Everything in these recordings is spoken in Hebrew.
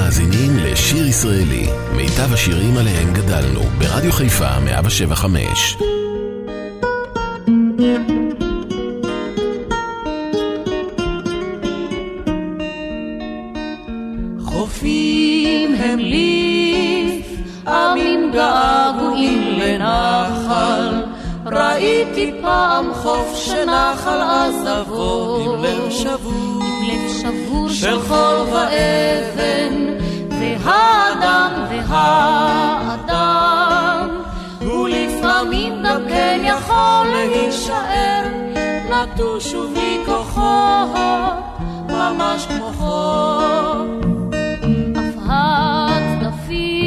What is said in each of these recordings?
מאזינים לשיר ישראלי, מיטב השירים עליהם גדלנו, ברדיו חיפה 175. חופים הם לי עמים געגועים לנחל. ראיתי פעם חוף שנחל עזבו עם לב שבור שבור של חול ואבן והאדם והאדם הוא לפעמים גם כן יכול להישאר. נטוש ובלי כוחות ממש כמו חול אף הצדפים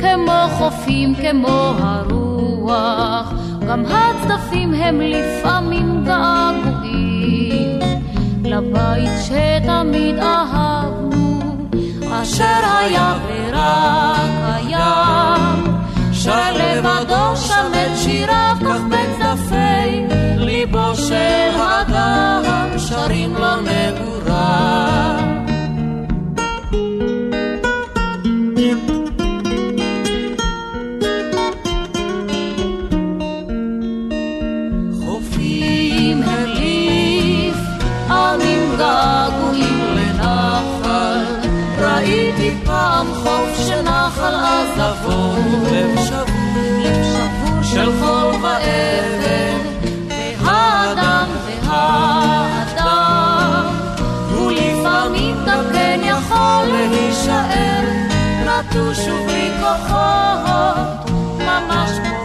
כמו חופים כמו הרוח גם הצדפים הם לפעמים געגועים לבית שתמיד אהבנו אשר היה ורק היה. שר לבדו שם את שיריו כך בצדפי ליבו של אדם שרים לו נעורה ראיתי פעם חוף שנחל עזבו, לב שבור לב שבור של חול ואבן, והאדם והאדם, הוא לפעמים גם כן יכול להישאר. נטוש ובלי כוחות, ממש כמו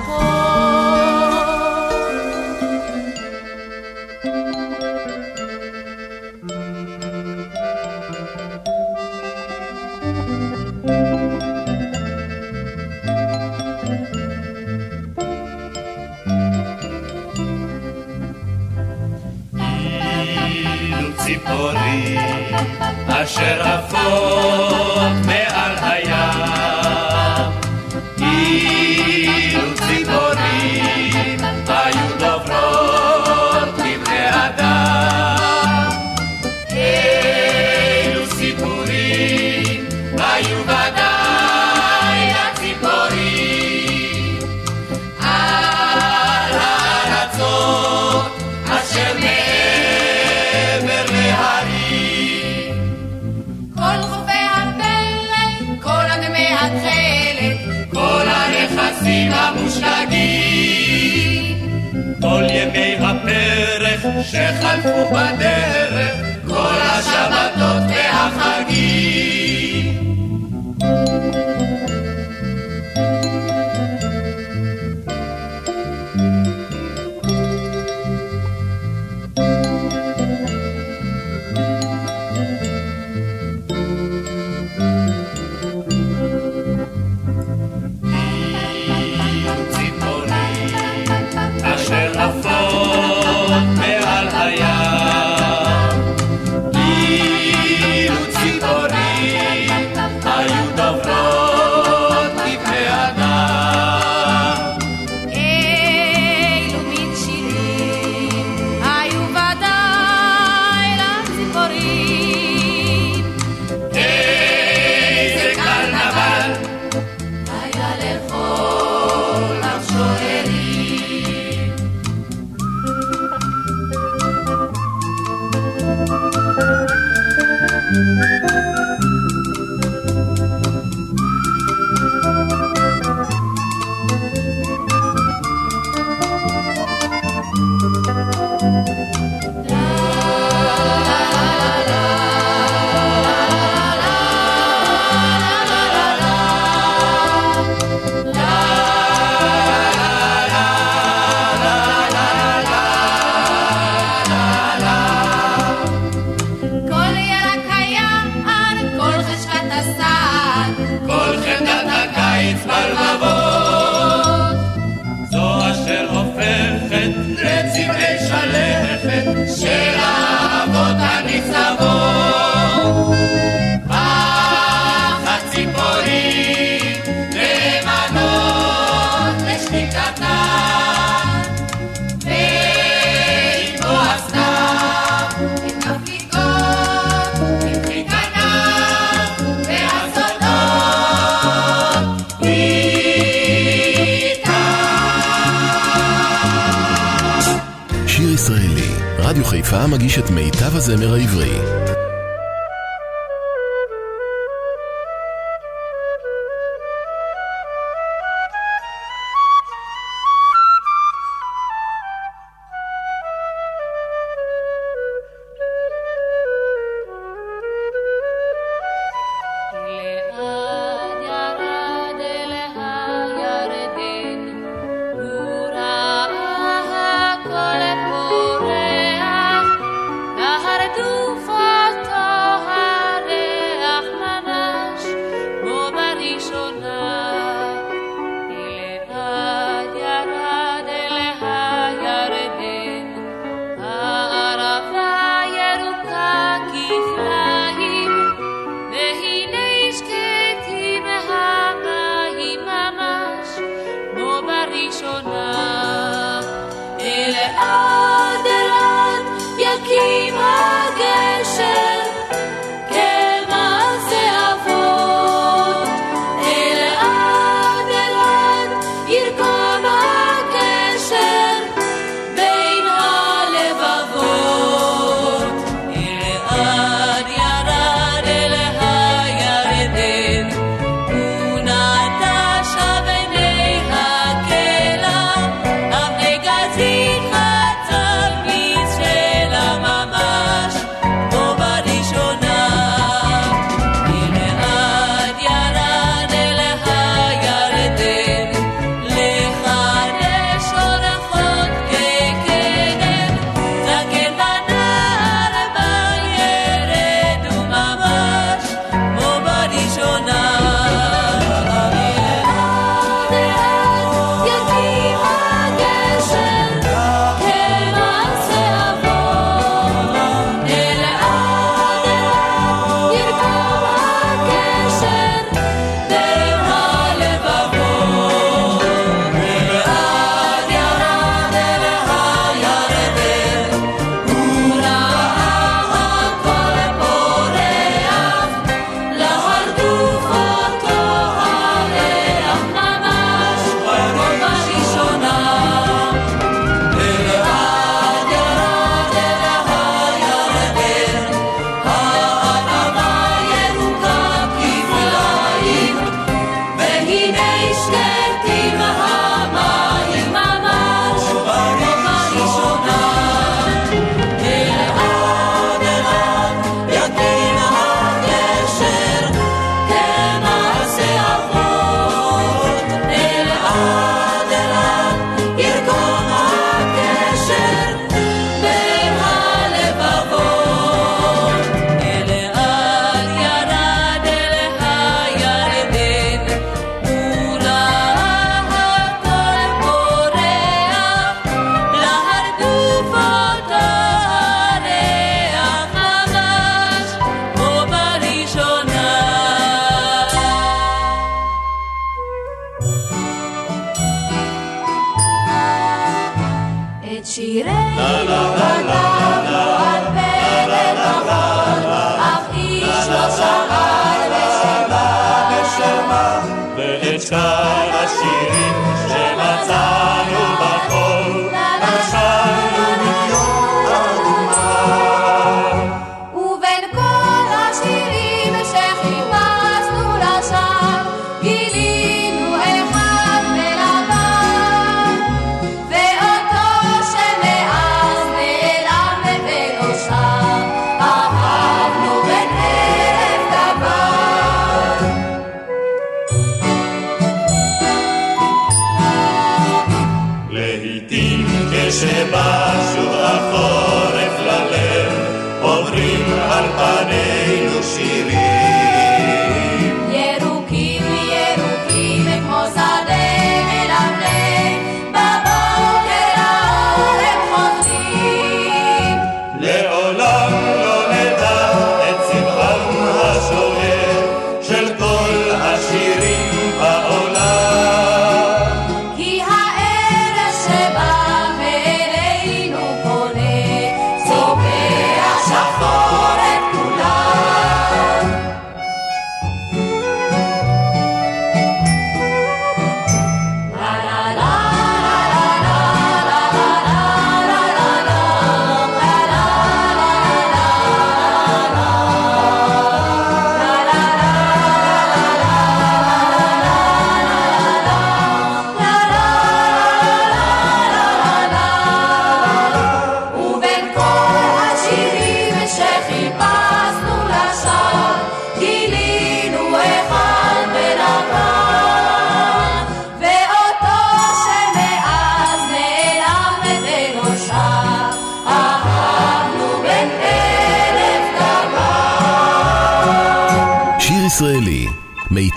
כשבא שוב החורף ללב, עוברים על פנינו שירים.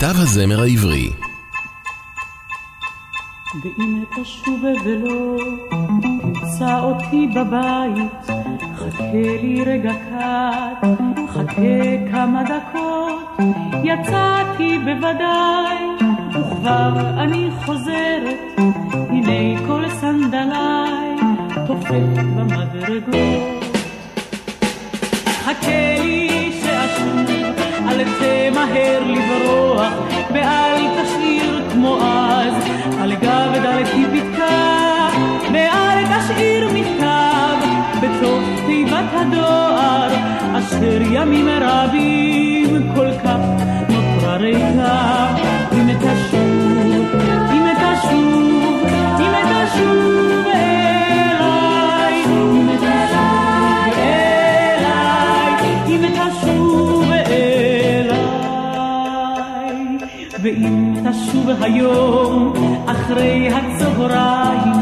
מיטב הזמר העברי. ואם תשוב ולא תמצא אותי בבית, חכה לי רגע קט, חכה כמה דקות, יצאתי בוודאי, וכבר אני חוזרת, הנה כל סנדליי תופק במדרגות. חכה תמהר לברוח, ואל תשאיר כמו אז, על גב דלתי פתקה, ואל תשאיר מכתב, בתוך תיבת הדואר, אשר ימים רבים כל כך נותרה ריקה, אם תשוב, ואם תשוב היום אחרי הצהריים,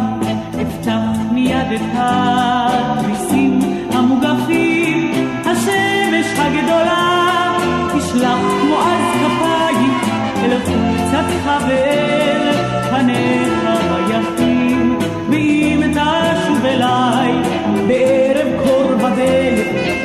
אפתח מיד את התריסים המוגפים, השמש הגדולה תשלח כמו אז כפיים אל חולצתך ואל פניך היפים, ואם תשוב אליי בערב קור בדלת,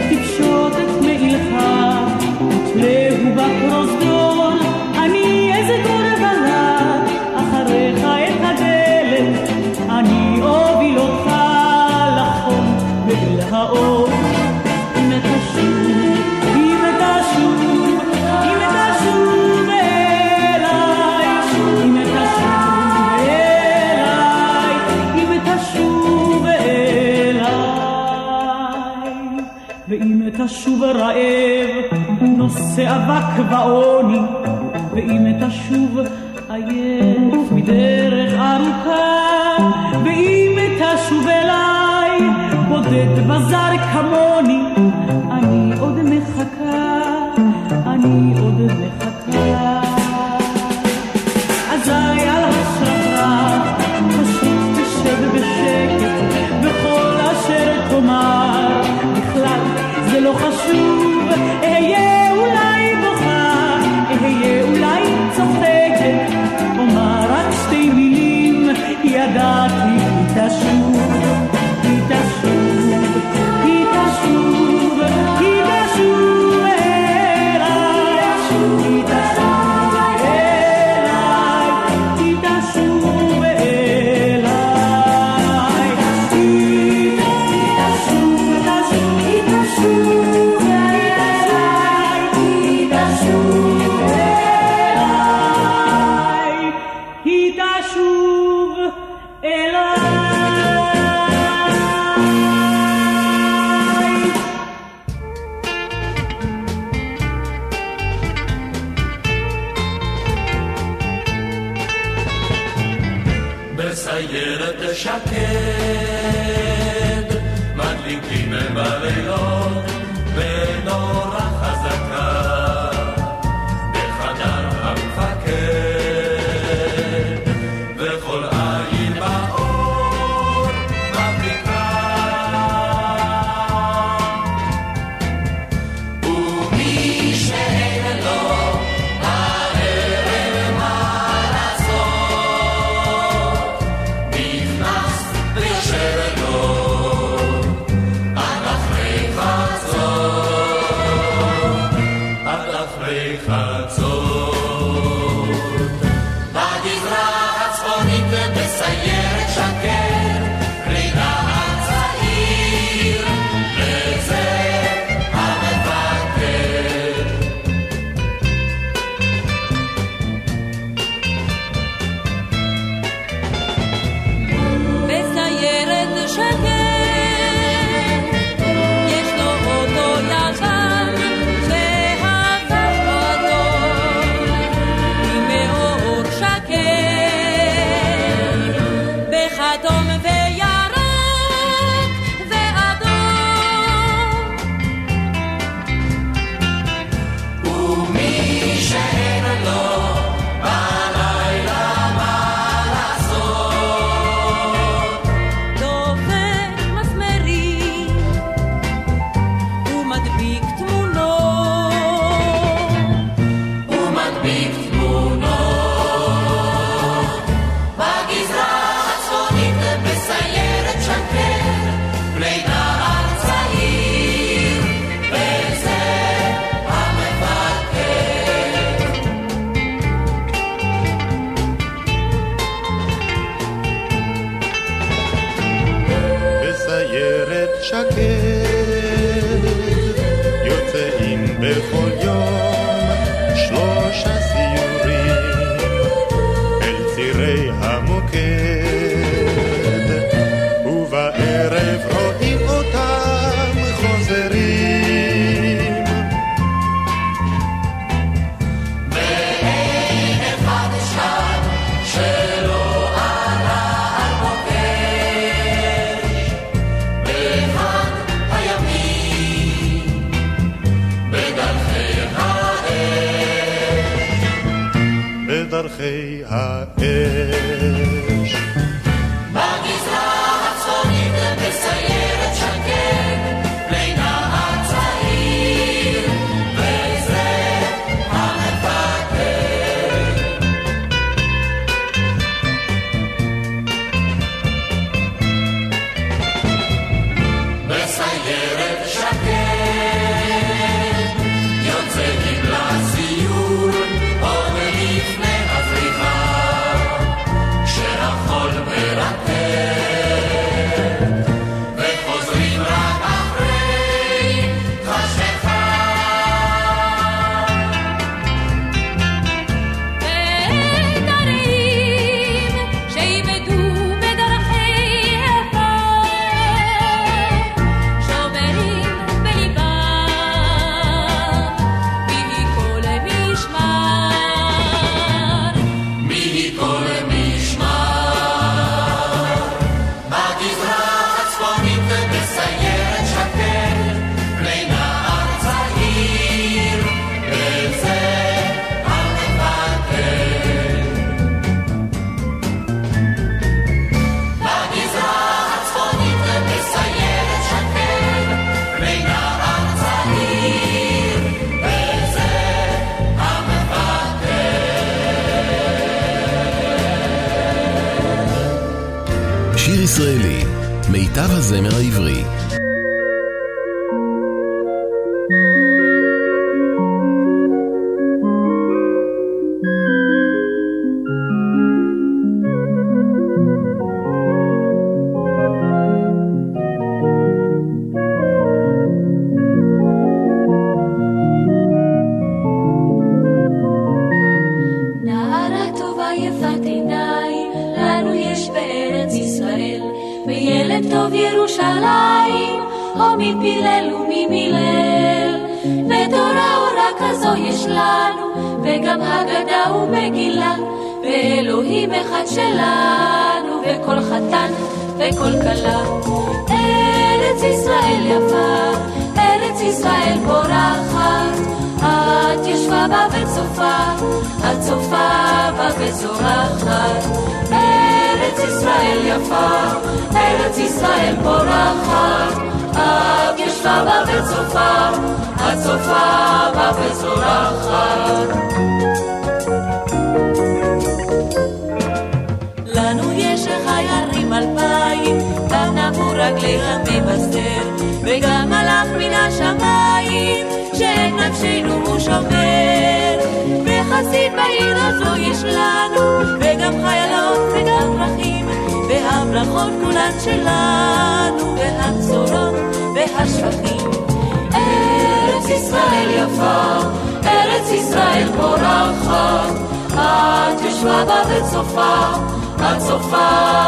תשוב רעב, נושא אבק ועוני, ואם תשוב עייף מדרך ארוכה, בודד בזר כמוני, אני עוד מחכה, אני עוד מחכה. אזי בדרכי האש. מיטב או מפילל וממילל. ותורה אורה כזו יש לנו, וגם הגדה ומגילה, ואלוהים אחד שלנו, וכל חתן וכל כלה. ארץ ישראל יפה, ארץ ישראל פורחת, את ישבה בה וצופה, את צופה בה וזורחת. ארץ ישראל יפה, ארץ ישראל פורחת, את ישבה בה וצופה, את צופה בה וזורחת. לנו יש חיירים אלפיים, גם נבו רגלי המבשר, וגם מלאך מן השמיים, שאת נפשנו הוא שומר. וחסיד בעיר הזו יש לנו, וגם חיילות וגם פרחים, והברכות כולן שלנו, והבשורות והשפכים. ארץ ישראל יפה, ארץ ישראל פורחת, את יושבה בה וצופה, את צופה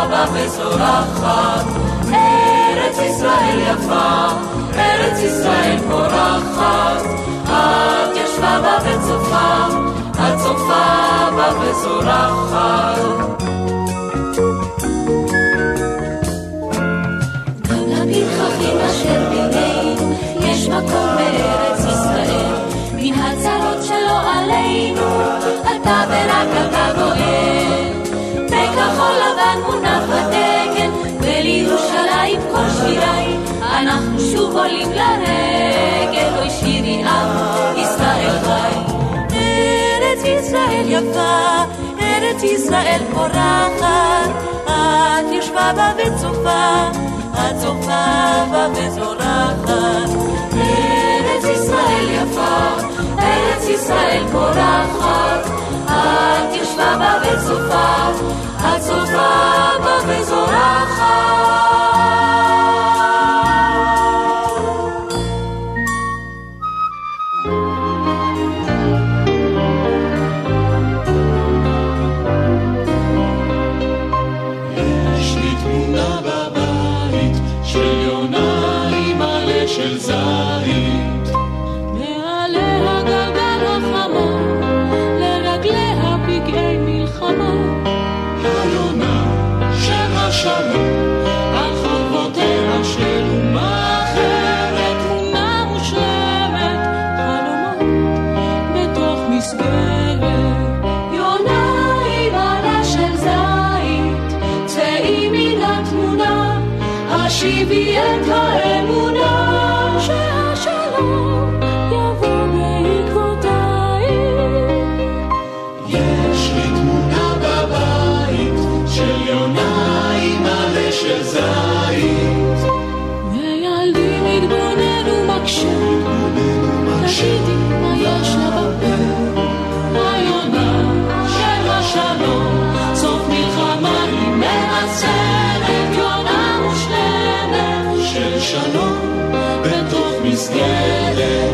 בה וזורחת. ארץ ישראל יפה, ארץ ישראל פורחת, את יושבה בה וצופה, את צופה בה וזורחת. עולים לרגל, אוי שירי עם ישראל חי. ארץ ישראל יפה, ארץ ישראל פורחת, את יושבה בה וצופה, את צופה בה וזורחת. ארץ ישראל יפה, ארץ ישראל פורחת, את יושבה בה וצופה, את צופה בה וזורחת. של שלום בתוך מסגרת.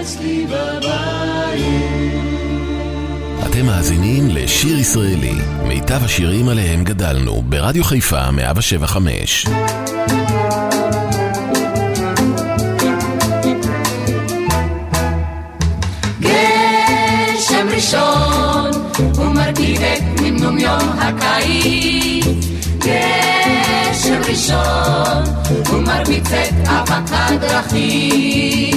אצלי בבית. אתם מאזינים לשיר ישראלי, מיטב השירים עליהם גדלנו, ברדיו חיפה 175. ומרביץ את אבק הדרכים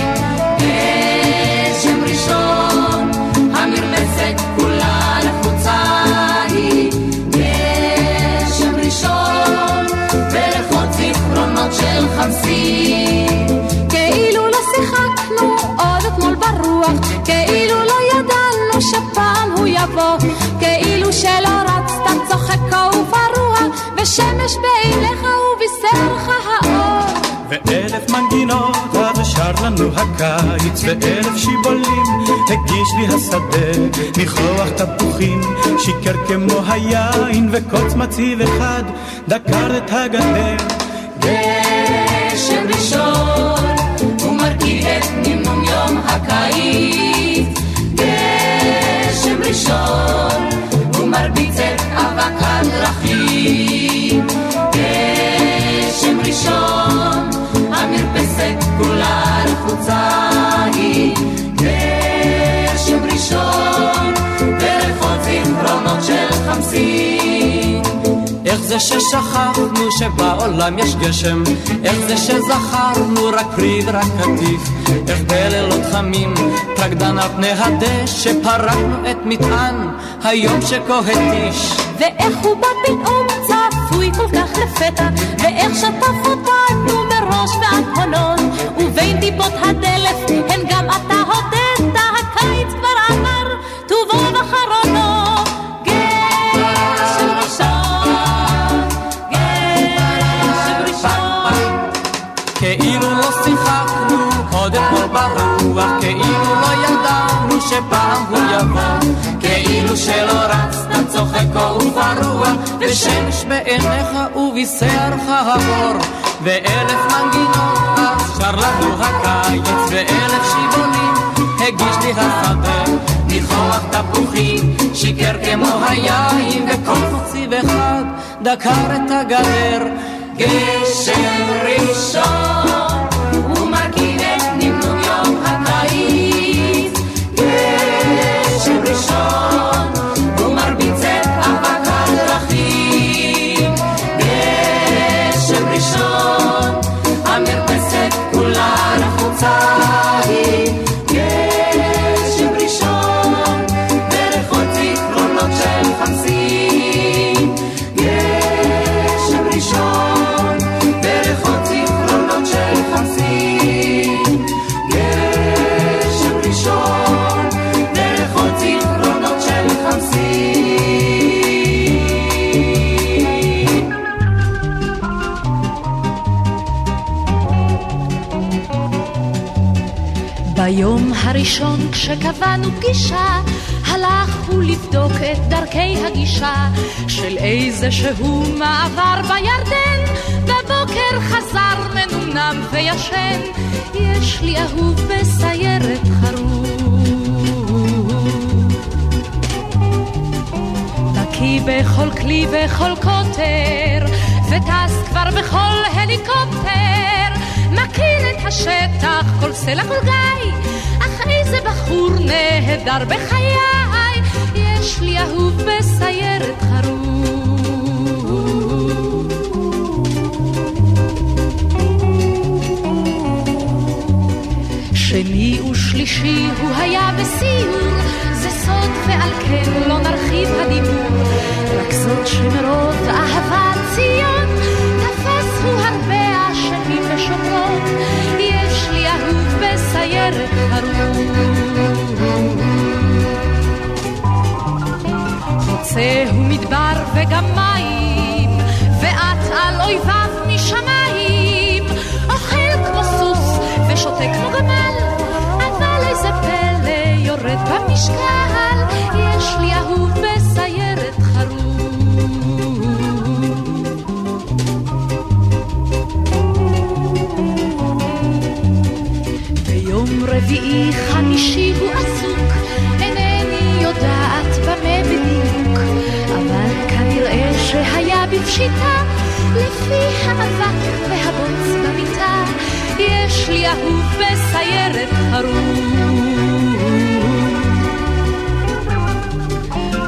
גשם ראשון המרפסת כולה לחוצה היא. גשם ראשון ולכל זיכרונות של חמסין כאילו לא שיחקנו עוד אתמול ברוח, כאילו לא ידענו שפעם הוא יבוא, כאילו שלא רצת צוחק ופרוע, ושמש בעיניך. ואלף מנגינות אז שר לנו הקיץ, ואלף שיבולים. הגיש לי השדה, ניחוח תפוחים, שיקר כמו היין, וקוץ מציב אחד דקר את הגדר. גשם ראשון ומרכיב את נמנום יום הקיץ. גשם ראשון ומרביץ את אבק הדרכים איך זה ששכחנו שבעולם יש גשם? איך זה שזכרנו רק פרי ורק קטיף? איך בלילות חמים רקדן על פני הדשא פרקנו את מטען היום שכה התיש? ואיך הוא בא פתאום צפוי כל כך לפתע, ואיך שטף אותנו מראש ועד הונות, ובין טיפות הדלף הן גם אתה הודית, הקיץ כבר עבר, טובו וחרונו. גשם ראשון, גשם ראשון. כאילו לא שיחקנו עוד אתמול ברוח, כאילו לא ידענו שפעם הוא יבוא, כאילו שלא רצת צוחק ופרוע, ושמש בעיניך ובישרך האור, ואלף מנגינות שר לנו הקיץ, ואלף שיבולים הגיש לי השדה, ניחוח תפוחים, שיקר כמו היין, וכל מוציב אחד דקר את הגדר. גשם ראשון כשקבענו פגישה, הלך הוא לבדוק את דרכי הגישה של איזה שהוא מעבר בירדן. בבוקר חזר מנומנם וישן, יש לי אהוב בסיירת חרוב. בקיא בכל כלי וכל קוטר, וטס כבר בכל הליקופטר. מכיר את השטח, כל סלע כל גיא, איזה בחור נהדר בחיי, יש לי אהוב בסיירת חרוב. שני ושלישי הוא היה בסיור, זה סוד ועל כן לא נרחיב הדיבור, רק זאת שמרוב אהבת ציון, חוצה הוא מדבר וגם מים, ואת על אויביו משמיים, אוכל כמו סוס ושותה כמו גמל, אבל איזה פלא יורד במשקל, יש לי אהוב בסיירת חרוב. ביום רביעי חמישי הוא עסוק, שהיה בפשיטה, לפי האבק והבוץ במיטה, יש לי אהוב בסיירת חרוב.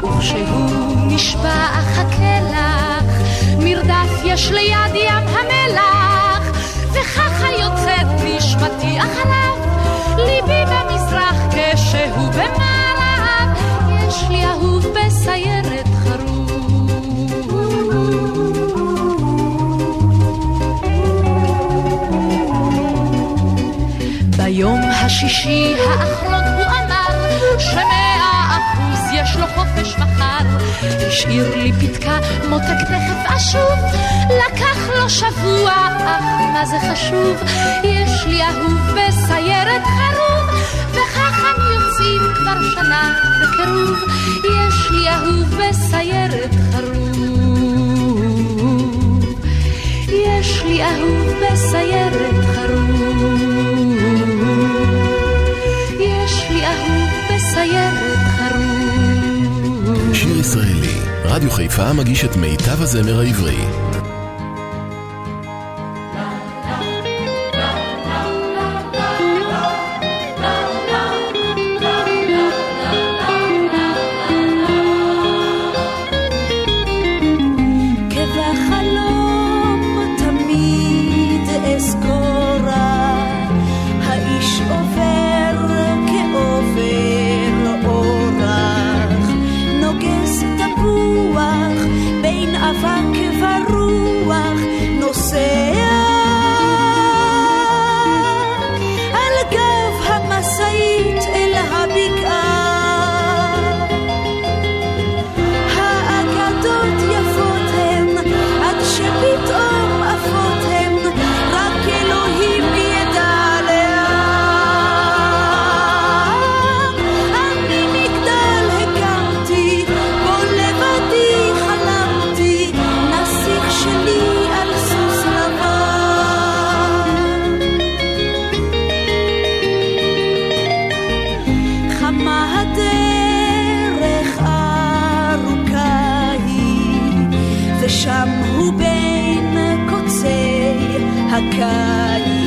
וכשהוא נשבע אחכה לך, מרדף יש ליד ים המלח, וככה יוצאת נשמתי אך עליו, ליבי במזרח כשהוא במערב, יש לי אהוב בסיירת השישי האחרון הוא אמר שמאה אחוז יש לו חופש מחר. השאיר לי פתקה, מותק תכף אשוב, לקח לו שבוע, אך מה זה חשוב? יש לי אהוב בסיירת חרוב, וככה יוצאים כבר שנה בקירוב. יש לי אהוב בסיירת חרוב. יש לי אהוב בסיירת חרוב. רדיו חיפה מגיש את מיטב הזמר העברי. הקיץ,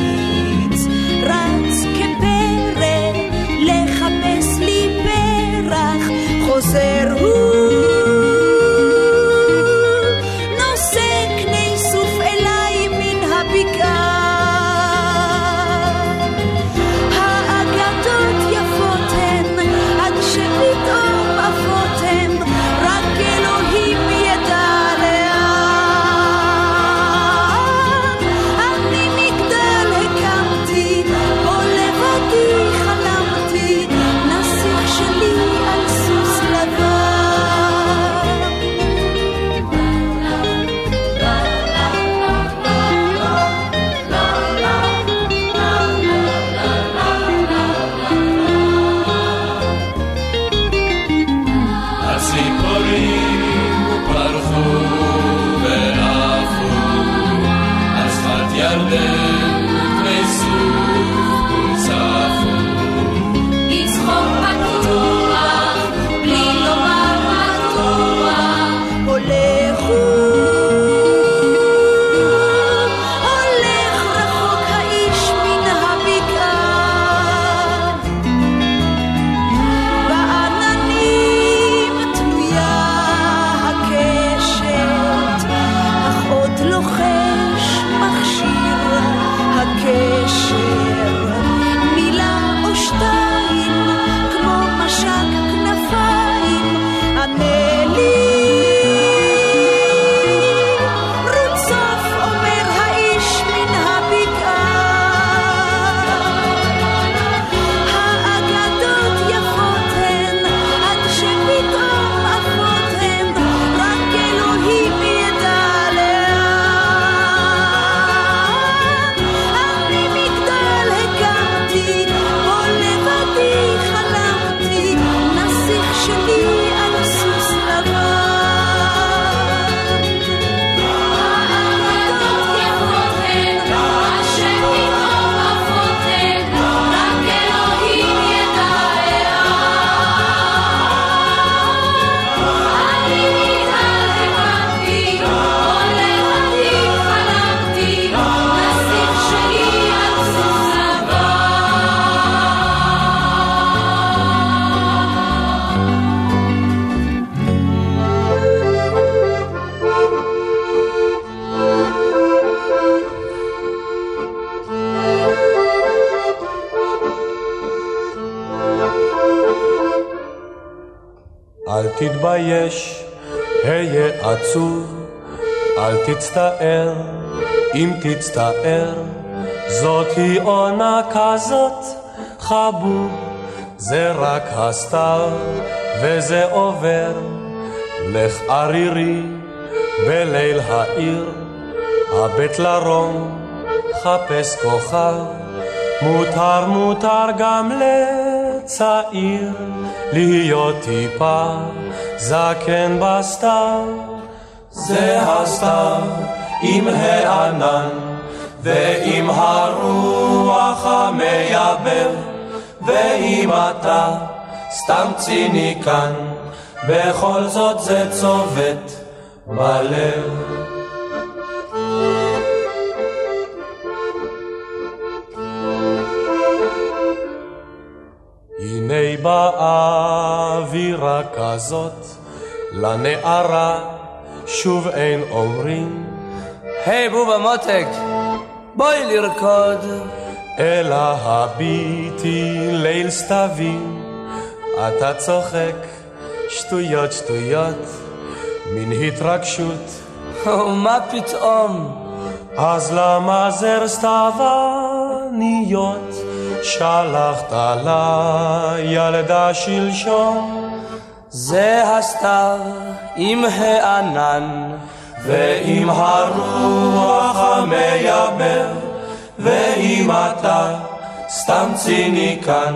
תתבייש, היה עצוב, אל תצטער, אם תצטער, זאת היא עונה כזאת, חבוב, זה רק הסתיו, וזה עובר. לך ערירי בליל העיר, הבט לרום, חפש כוכב, מותר מותר גם לצעיר, להיות טיפה זקן בסתיו. זה הסתיו עם הענן ועם הרוח המייבב, ואם אתה סתם ציניקן, בכל זאת זה צובט בלב. הנה באה אווירה כזאת לנערה שוב אין אומרים היי בובה מותק, בואי לרקוד. אלא הביטי ליל סתווים, אתה צוחק שטויות שטויות, מן התרגשות. ומה פתאום? אז למה זר שלחת לילדה שלשום? זה הסתיו עם הענן ועם הרוח המייבב, ואם אתה סתם ציניקן,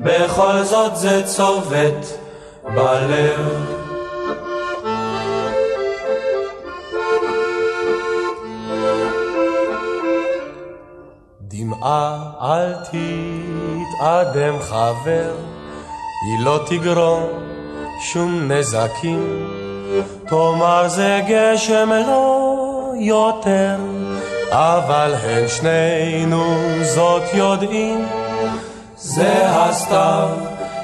בכל זאת זה צובט בלב. דמעה אל תתאדם חבר, היא לא תגרום שום נזקים. תאמר זה גשם לא יותר, אבל הן שנינו זאת יודעים. זה הסתיו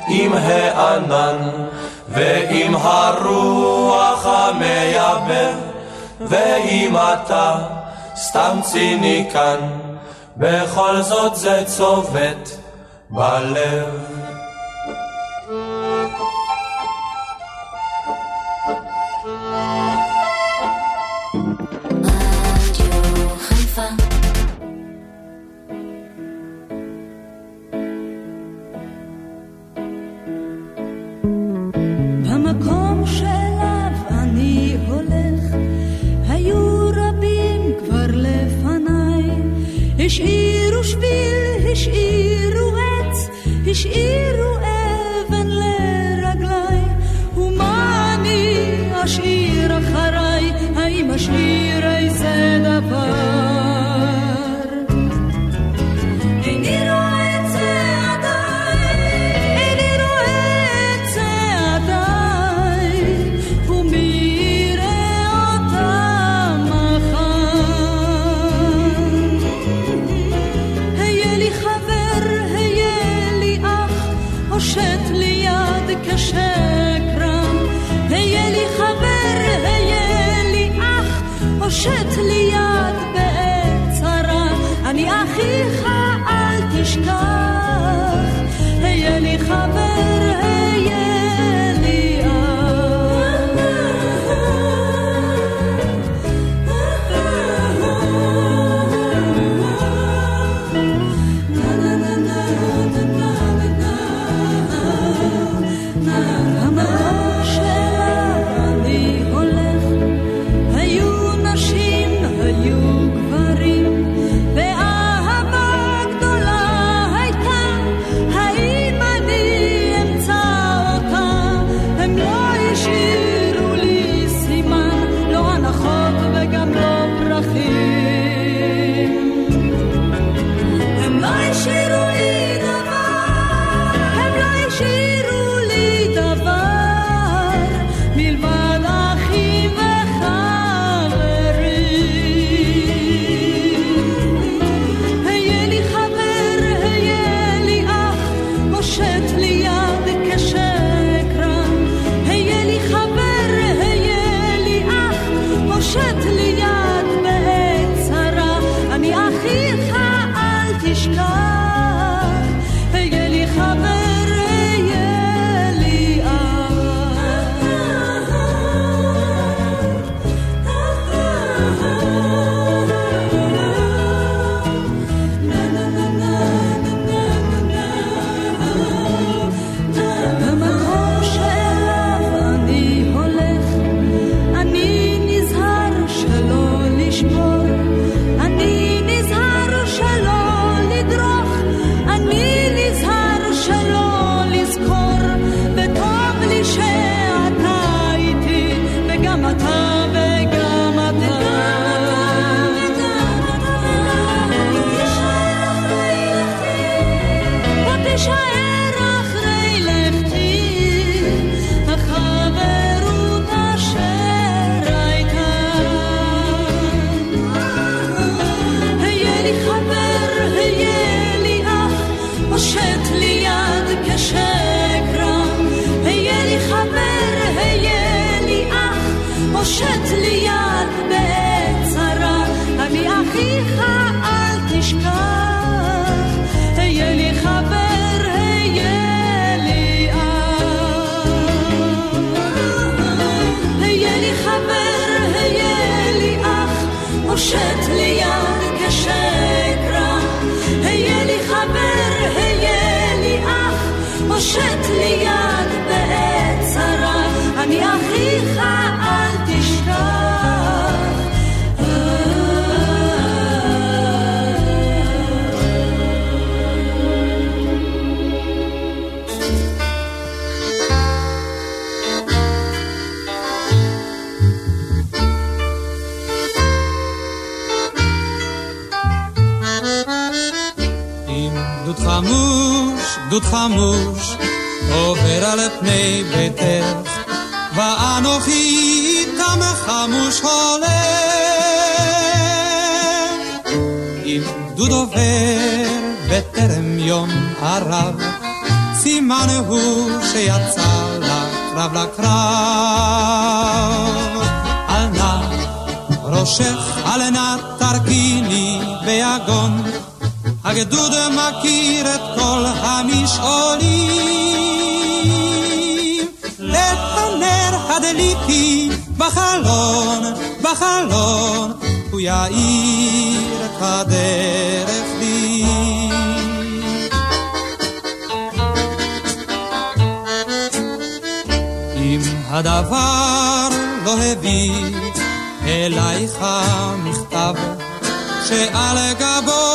עם הענן ועם הרוח המייבב, ואם אתה סתם ציניקן, בכל זאת זה צובט בלב. poszedli גדוד חמוש עובר על פני ביתך, ואנוכי איתם חמוש הולך. אם גדוד עובר בטרם יום הרב, סימן הוא שיצא לקרב לקרב. על נא ראשך, על נא תרכיני ביגון. הגדוד מכיר את המשעולים. את הנר הדליקי בחלון, בחלון, הוא יאיר את הדרך לי. אם הדבר לא הביא אלייך מכתב שעל גבו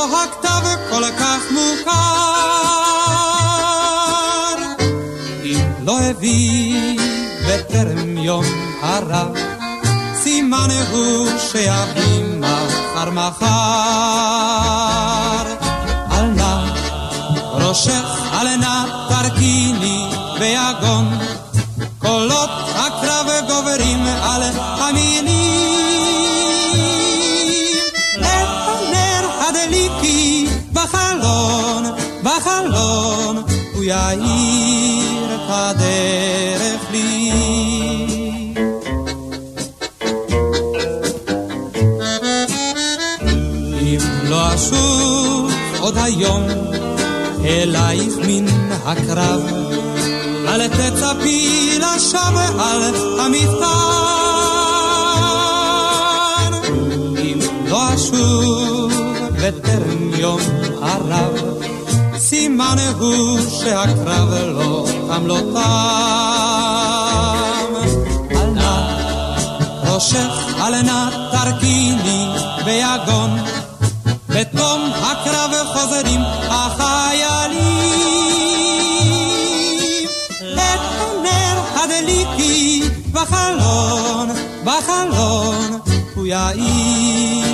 יום הרב, סימן הוא שיביא מחר מחר. על נא ראשך, על נא תרכיני ביגון, קולות הקרב גוברים על המינים. בחלון, בחלון, הוא יאיר את הדרך לי. עוד היום אלייך מן הקרב, אל תצפי לשווא על המפתן. אם לא אשוב בטרם יום הרב, סימן הוא שהקרב לא תם לא תם. על נא ראשך, על נא תרכיני ביגון, בתום הקרב חוזרים החיילים. את הנר הדליקי בחלון, בחלון, הוא יאיר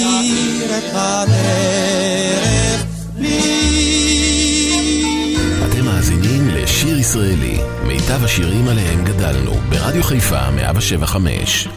יאיר את הדרך לי. אתם מאזינים לשיר ישראלי, מיטב השירים עליהם גדלנו, ברדיו חיפה 175.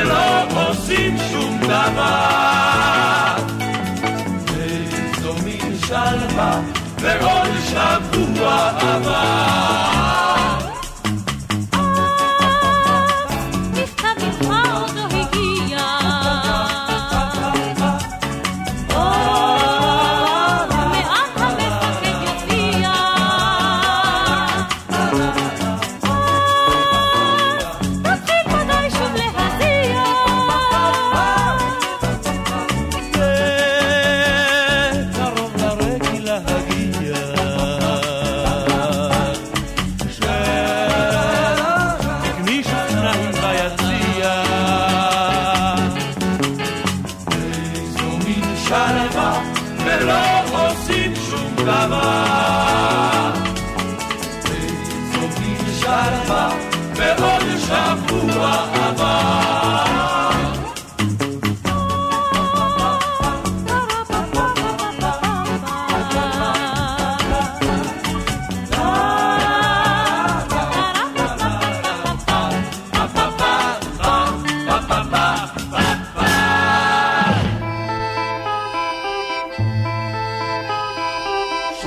ולא עושים שום דבר. איזו מין שלווה ועוד שבוע עבר.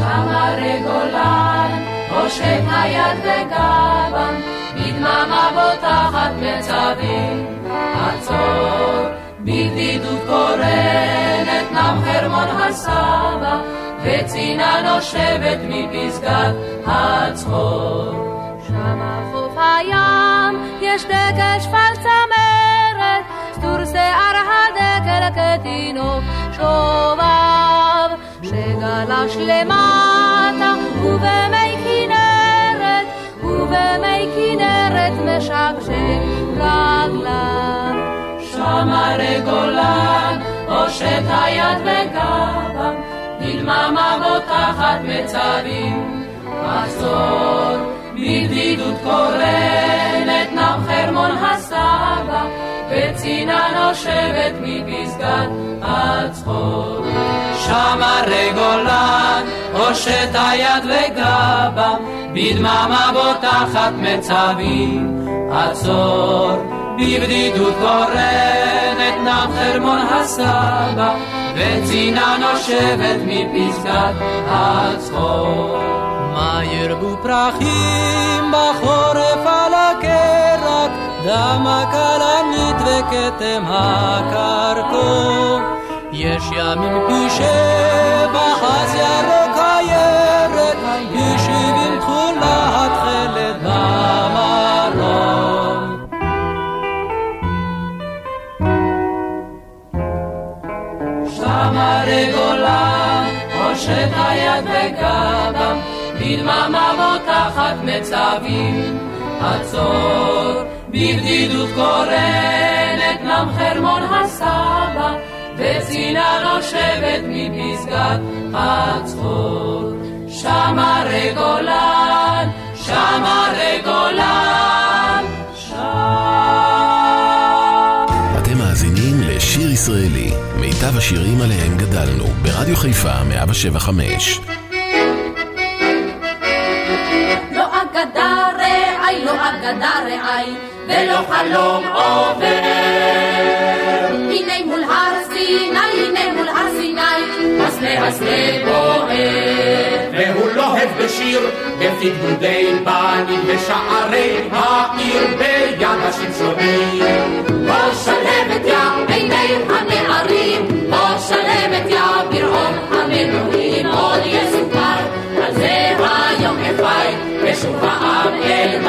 שמרי גולן, הושט היד וגבם, בדממה בוטחת מצבים. עצור, בבדידות קורנת, נם חרמון הסבא, וצינה נושבת מפסגת הצחור. שמה חוף הים, יש דגל שפל צמרת, סטור שיער הדגל כתינוק שובב, שגלש למטה, ובמי כנרת, ובמי כנרת משקשק רגליו. שמרי גולן, הושט היד וגבם, בדממה בוטחת מצרים. עצור, בבדידות קורנת, נם חרמון הסבא, וצינה נושבת מפסגת הצחור. שמרי גולן, הושט היד וגבם, בדממה בוטחת מצבים. עצור, בבדידות קורנת, נם חרמון הסבא, וצינה נושבת מפסגת הצחור. מה ירבו פרחים בחורף על הקרק, דמה כלנית וכתם הקרקור. יש ימים פי שבע, אז ירוק הירק, פי שבעים תכולה התכלת במרום. שמרי גולן, הושט היד וגבם, בדממה בוטחת מצבים. עצור, בבדידות קורנת, נם חרמון הסבא, וצינה נושבת מפסגת הצחור. שמרי גולן, שמרי גולן, שם. אתם מאזינים לשיר ישראלי, מיטב השירים עליהם גדלנו, ברדיו חיפה 175. לא אגדה רעי, לא אגדה רעי, ולא חלום עובר. הנה מול הר סיני, הנה מול הר סיני, הסנה הסנה בוער. והוא לוהב בשיר, בפקדודי בנים בשערי העיר, ביד השמשונים. בוא שלהבת יא עיני הנערים, בוא שלהבת יא ברעום המנועים, עוד יסופר ושוב העם אל.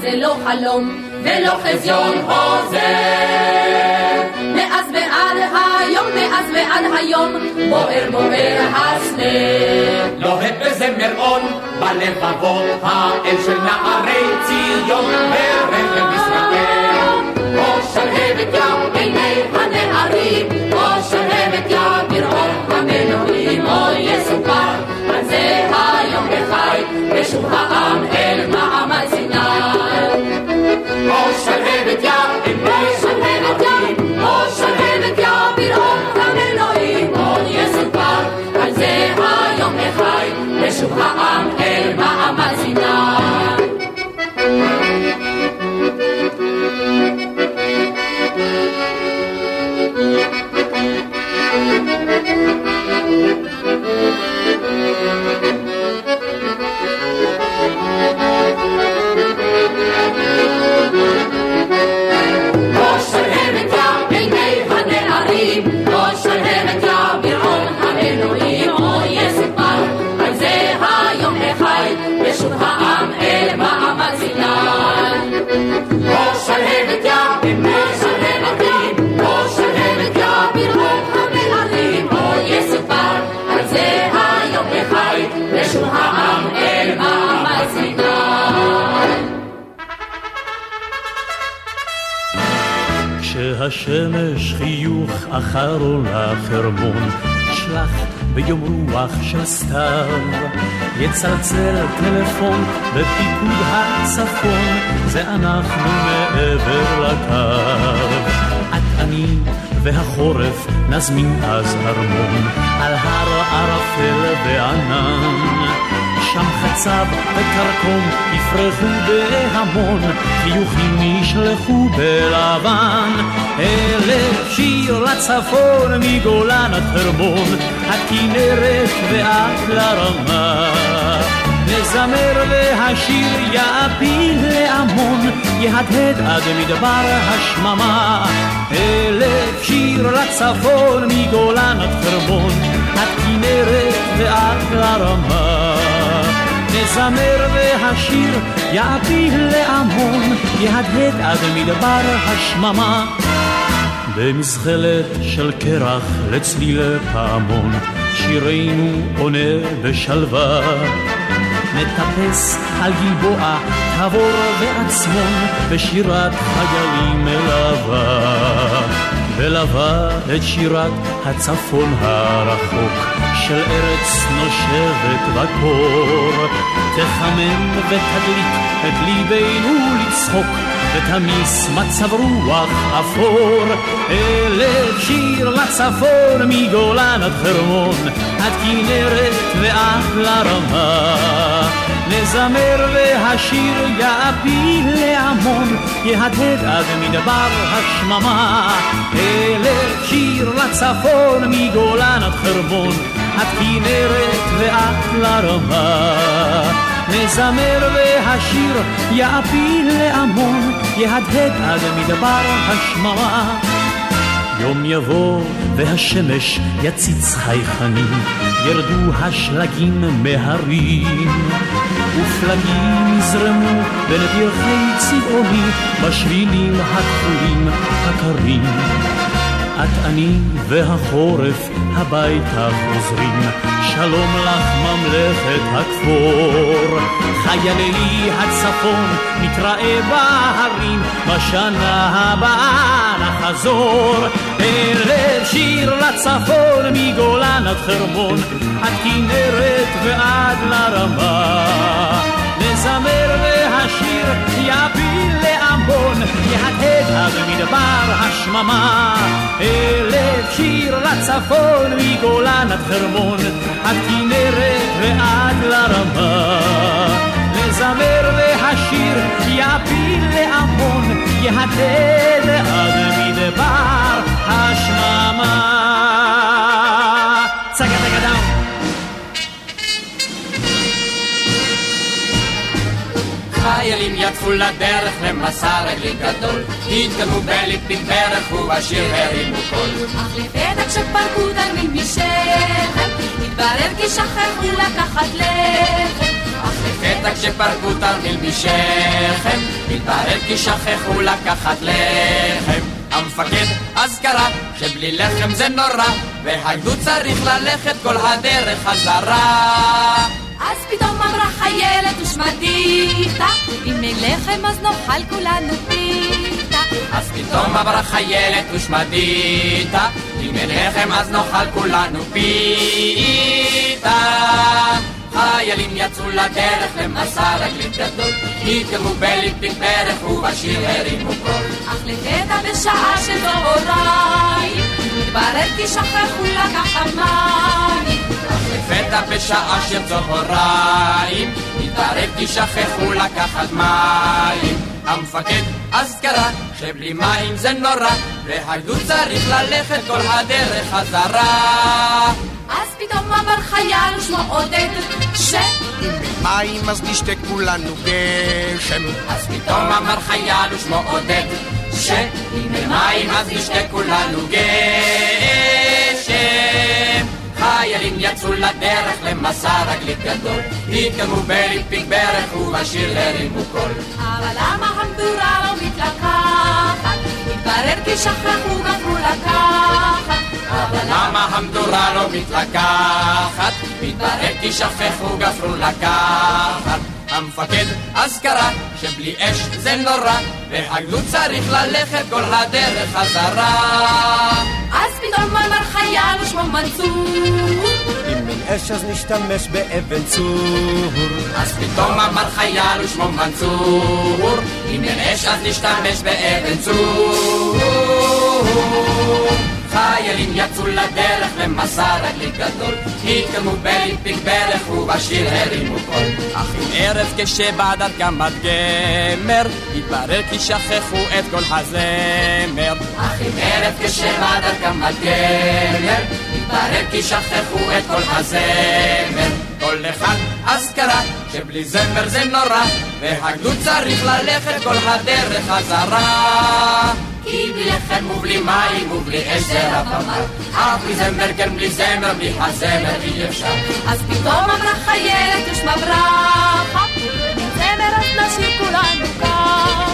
זה לא חלום ולא חזיון חוזר. היום, מאז ועד היום, בוער בוער הסנה. לוהט בזמר און, בלבבות האל של נערי ציון, ברכב ישראל. או שלהבת יא עיני הנערים, או שלהבת יא ברעון המנועים, או יסופר על זה היום בחי, ושוב העם אל כשהשמש חיוך אחרון לחרמון, שלח ביום רוח של סתיו, יצלצל טלפון בפיקוד הצפון, זה אנחנו מעבר לקו. את אני והחורף נזמין אז ארמון, על הר ערפל וענן. שם חצב וכרכום יפרחו בהמון, חיוכים נשלחו בלבן. אלף שיר לצפון מגולן עד חרמון, הכנרת ועד לרמה. נזמר והשיר יעפיל להמון, יהדהד עד מדבר השממה. אלף שיר לצפון מגולן עד חרמון, עד כנרת ועד לרמה. נזמר והשיר יעפיל להמון, יהדהד עד מדבר השממה. במזחלת של קרח לצליל פעמון, שירנו עונה בשלווה. נטפס על גלבוע, תבור ועצמון, בשירת חיילים מלווה. ולווה את שירת הצפון הרחוק, של ארץ נושבת בקור. תחמם ותדליק את ליבנו לצחוק, ותמיס מצב רוח אפור. אלף שיר לצפון מגולן עד חרמון, עד כנרת ועד לרמה. נזמר והשיר יעפיל להמון, יהדהד עד מדבר השממה. אלף שיר לצפון מגולן עד חרמון, עד כנרת ועד לרמה. נזמר והשיר יעפיל להמון, יהדהד עד מדבר השממה. יום יבוא והשמש יציץ חייכנים, ירדו השלגים מהרים. ופלגים יזרמו בין פרחי צבעוני, בשבילים הכחולים הקרים. את אני והחורף הביתה חוזרים, שלום לך ממלכת הכפור. חיילי הצפון נתראה בהרים, בשנה הבאה נחזור. ערב שיר לצפון מגולן עד חרמון, עד כנרת ועד לרמה. נזמר והשיר יביל לעם העלבון יהדהד במדבר השממה. אלף שיר לצפון מגולן עד חרמון, עד כנרת ועד לרמה. לזמר והשיר יפיל להמון, יהדהד עד מדבר השממה. צגה צגה דאון חיילים יצאו לדרך למסע רגלי גדול, התקדמו בליפים ברך ובשיר הרימו קול. אך לפתע כשפרקו תלמיד משכם, התברר כי שכחו לקחת לחם. אך לפתע כשפרקו תרמיל משכם, התברר כי שכחו לקחת לחם. המפקד אז קרא שבלי לחם זה נורא, והגדוד צריך ללכת כל הדרך חזרה. אז פתאום אמרה חיילת ושמדיתה, אם אין לחם אז נאכל כולנו פיתה. אז פתאום אמרה חיילת ושמדיתה, אם אין לחם אז נאכל כולנו פיתה. חיילים יצאו לדרך למסע רגלית גדול, התקרבו בליפים ברך ובשיר הרימו קול. אך לפתע בשעה של צהריים, התברר כי שכחו לקחת מים. לפתע בשעה של צהריים, התברר כי שכחו לקחת מים. המפקד אז קרא שבלי מים זה נורא, והגדוד צריך ללכת כל הדרך חזרה. אז פתאום אמר חייל ושמו עודד, ש... מים אז נשתה כולנו גשם. אז פתאום אמר חייל ושמו עודד, שאם מים אז נשתה כולנו גשם. חיילים יצאו לדרך למסע רגלית גדול, התקדמו בליפיק ברך ובשיר הרימו קול. אבל למה המדורה לא מתלקחת? התברר כי שכחו גפרו לקחת. אבל למה המדורה לא מתלקחת? מתברר כי שכחו גפרו לקחת. המפקד אז קרא שבלי אש זה נורא, והגדוד צריך ללכת כל הדרך חזרה. אז פתאום אמר חייל ושמו מנצור, אם אין אש אז נשתמש באבן צור. אז פתאום אמר חייל ושמו מנצור, אם אין אש אז נשתמש באבן צור. חיילים יצאו לדרך למסע רגלי גדול, התקדמו בליפיק ברך ובשיר הרימו קול. אך עם ערב כשבא דרכם עד גמר, התברר כי שכחו את כל הזמר. אך עם ערב כשבא דרכם עד גמר, התברר כי שכחו את כל הזמר. כל אחד אז קרא שבלי זמר זה נורא, והגדוד צריך ללכת כל הדרך חזרה. כי בלי לחם ובלי מים ובלי אש זה רב אמר, אף בלי זמר כן בלי זמר, בלי הזמר אי אפשר. אז פתאום אמרה חיילת ושמה ברכה, זמר אז נשאיר כולנו ככה.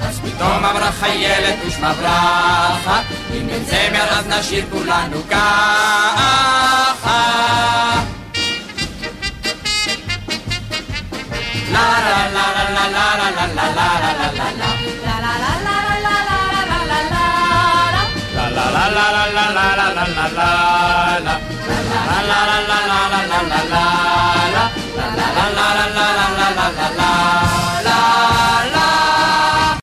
אז פתאום אמרה חיילת ושמה ברכה, אם אין זמר אז נשאיר כולנו ככה. לה לה לה